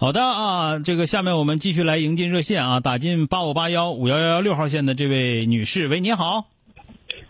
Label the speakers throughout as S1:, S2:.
S1: 好的啊，这个下面我们继续来迎进热线啊，打进八五八幺五幺幺幺六号线的这位女士，喂，你好，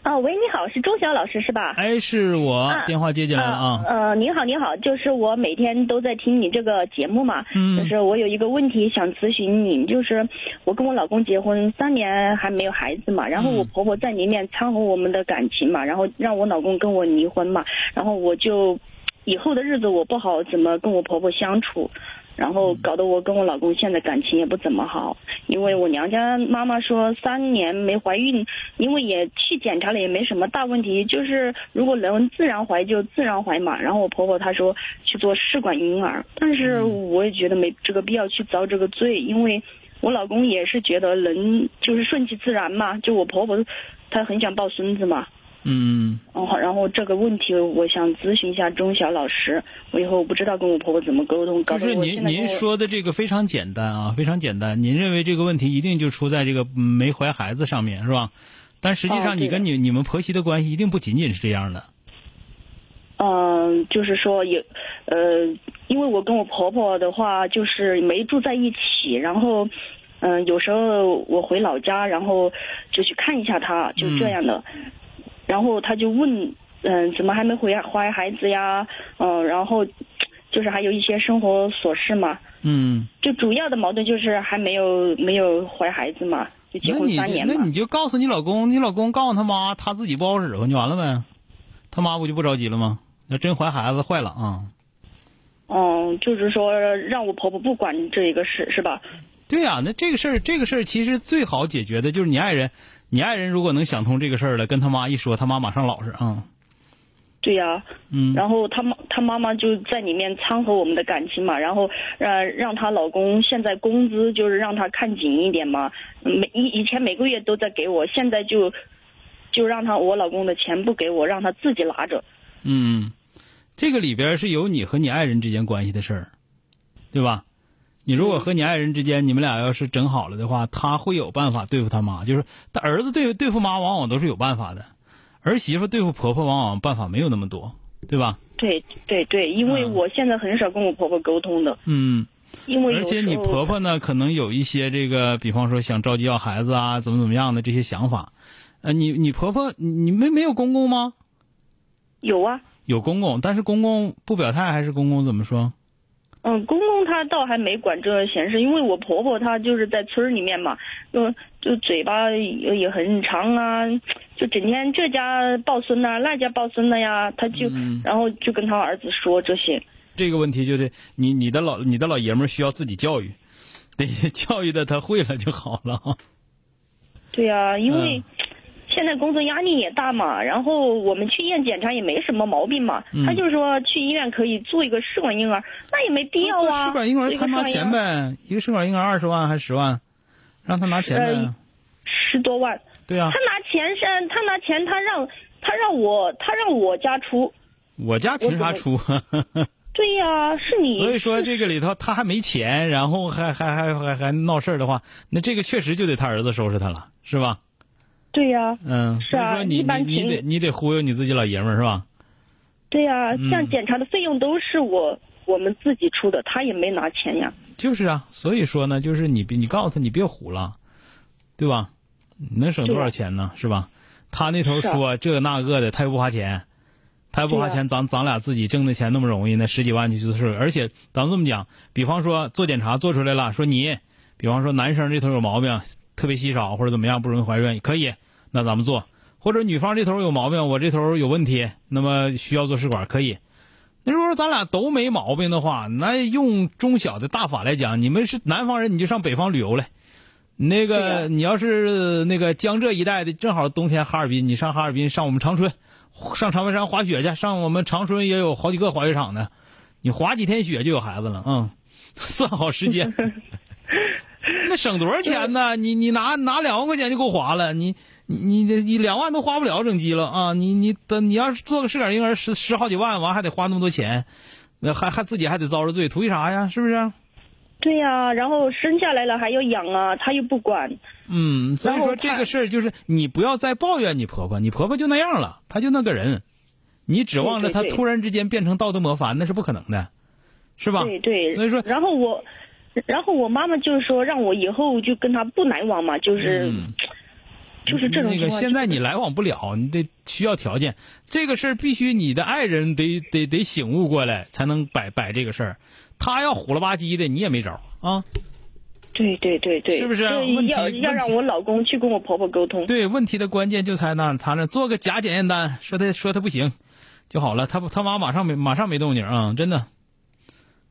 S2: 啊，喂，你好，是钟晓老师是吧？
S1: 哎，是我，
S2: 啊
S1: 电话接进来。了啊，
S2: 呃，您好，您好，就是我每天都在听你这个节目嘛，
S1: 嗯。
S2: 就是我有一个问题想咨询你，就是我跟我老公结婚三年还没有孩子嘛，然后我
S1: 嗯
S2: 婆婆在里面掺和我们的感情嘛，然后让我老公跟我离婚嘛，然后我就以后的日子我不好怎么跟我婆婆相处。然后搞得我跟我老公现在感情也不怎么好，因为我娘家妈妈说三年没怀孕，因为也去检查了也没什么大问题，就是如果能自然怀就自然怀嘛。然后我婆婆她说去做试管婴儿，但是我也觉得没这个必要去遭这个罪，因为我老公也是觉得能就是顺其自然嘛，就我婆婆她很想抱孙子嘛。
S1: 嗯，
S2: 然后，然后这个问题我想咨询一下钟晓老师，我以后不知道跟我婆婆怎么沟通，搞
S1: 就是您您说的这个非常简单啊，非常简单，您认为这个问题一定就出在这个嗯没怀孩子上面是吧？但实际上你跟你你们婆媳的关系一定不仅仅是这样的，
S2: 嗯，就是说也，呃，因为我跟我婆婆的话就是没住在一起，然后，嗯、有时候我回老家，然后就去看一下她，就这样的。然后他就问，嗯、怎么还没回怀孩子呀？嗯、然后就是还有一些生活琐事嘛，
S1: 嗯，
S2: 就主要的矛盾就是还没有没有怀孩子嘛，就结婚三年嘛。
S1: 那你就告诉你老公，你老公告诉他妈，他自己不好使唤就完了呗，他妈不就不着急了吗？那真怀孩子坏了啊！
S2: 嗯，就是说让我婆婆不管这一个事是吧？
S1: 对呀、那这个事儿，这个事儿其实最好解决的就是你爱人，你爱人如果能想通这个事儿了，跟他妈一说，他妈马上老实啊。
S2: 对呀、
S1: 嗯，
S2: 然后她妈她妈妈就在里面掺和我们的感情嘛，然后让让她老公现在工资就是让她看紧一点嘛，每以以前每个月都在给我，现在就就让他我老公的钱不给我，让他自己拿着。
S1: 嗯，这个里边是有你和你爱人之间关系的事儿，对吧？你如果和你爱人之间，你们俩要是整好了的话，他会有办法对付他妈。就是他儿子对对付妈，往往都是有办法的，儿媳妇对付婆婆，往往办法没有那么多，对吧？
S2: 对对对，因为
S1: 嗯
S2: 我现在很少跟我婆婆沟通的，
S1: 嗯，
S2: 因为
S1: 而且你婆婆呢，可能有一些这个，比方说想着急要孩子啊，怎么怎么样的这些想法。呃，你你婆婆，你你没没有公公吗？
S2: 有啊，
S1: 有公公，但是公公不表态，还是公公怎么说？
S2: 嗯，公公他倒还没管这闲事，因为我婆婆她就是在村儿里面嘛，就就嘴巴也也很长啊，就整天这家抱孙呐、那家抱孙的呀，她就、
S1: 嗯
S2: 然后就跟他儿子说这些。
S1: 这个问题就是你你的老你的老爷们儿需要自己教育，得 教育的他会了就好了。
S2: 对呀、因为
S1: 嗯
S2: 现在工作压力也大嘛，然后我们去医院检查也没什么毛病嘛，
S1: 嗯
S2: 他就说去医院可以做一个试管婴儿，那也没必要啊。
S1: 试管婴儿他拿钱呗，一个试管婴儿二十万还是十万，让他拿钱呗
S2: 呃。十多万。
S1: 对啊
S2: 他，拿钱是，他拿钱，他让他让我，他让我家出。
S1: 我家凭啥出？
S2: 对呀、是你。
S1: 所以说这个里头他还没钱，然后还还还还还闹事儿的话，那这个确实就得他儿子收拾他了，是吧？
S2: 对呀、
S1: 嗯，
S2: 是啊
S1: 所以说你
S2: 一般
S1: 你你得你得忽悠你自己老爷们儿是吧？
S2: 对呀、
S1: 嗯
S2: 像检查的费用都是我我们自己出的，他也没拿钱呀。
S1: 就是啊，所以说呢，就是你别你告诉他你别胡了，对吧？你能省多少钱呢？是吧？他那头说这个那个的，他又不花钱，他又不花钱，咱咱俩自己挣的钱那么容易，那十几万就就是，而且咱们这么讲，比方说做检查做出来了，说你，比方说男生这头有毛病，特别稀少或者怎么样不容易怀孕，可以，那咱们做，或者女方这头有毛病，我这头有问题，那么需要做试管，可以。那如果说咱俩都没毛病的话，那用中小的大法来讲，你们是南方人，你就上北方旅游来。那个，你要是那个江浙一带的，正好冬天哈尔滨，你上哈尔滨，上我们长春，上长白山滑雪去，上我们长春也有好几个滑雪场呢，你滑几天雪就有孩子了，嗯，算好时间。那省多少钱呢？你你拿拿两万块钱就够花了，你你你你两万都花不了整机了啊！你你等你要是做个试管婴儿十十好几万，完还得花那么多钱，那还还自己还得遭着罪，图啥呀？是不是？
S2: 对呀、然后生下来了还要养啊，他又不管。
S1: 嗯，所以说这个事儿就是你不要再抱怨你婆婆，你婆婆就那样了，她就那个人，你指望着她突然之间变成道德模范，那是不可能的，是吧？
S2: 对对，
S1: 所以说
S2: 然后我，然后我妈妈就是说让我以后就跟他不来往嘛，就是、
S1: 嗯
S2: 就是这种
S1: 那个
S2: 情况。
S1: 现在你来往不了，你得需要条件，这个事儿必须你的爱人得得得醒悟过来，才能摆摆这个事儿。他要虎了吧唧的，你也没招儿啊。
S2: 对对对对，
S1: 是不是
S2: 要要让我老公去跟我婆婆沟通。
S1: 对，问题的关键就在那，他那做个假检验单，说他说他不行就好了。他不他妈马上没马上没动静啊，真的。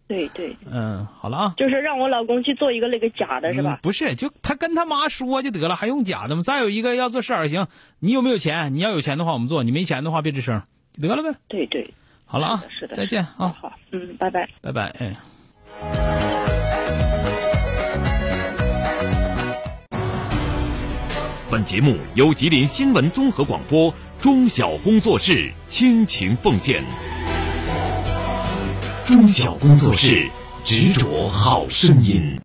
S2: 对对，
S1: 嗯，好了啊。
S2: 就是让我老公去做一个那个假的是吧
S1: 嗯？不是，就他跟他妈说就得了，还用假的吗？再有一个要做试耳行，你有没有钱？你要有钱的话，我们做；你没钱的话，别吱声，就得了呗。
S2: 对对，
S1: 好了啊，
S2: 是的，
S1: 再见啊，
S2: 好，嗯，拜拜。
S1: 拜拜，哎。
S3: 本节目由吉林新闻综合广播中小工作室倾情奉献。中小工作室执着好声音。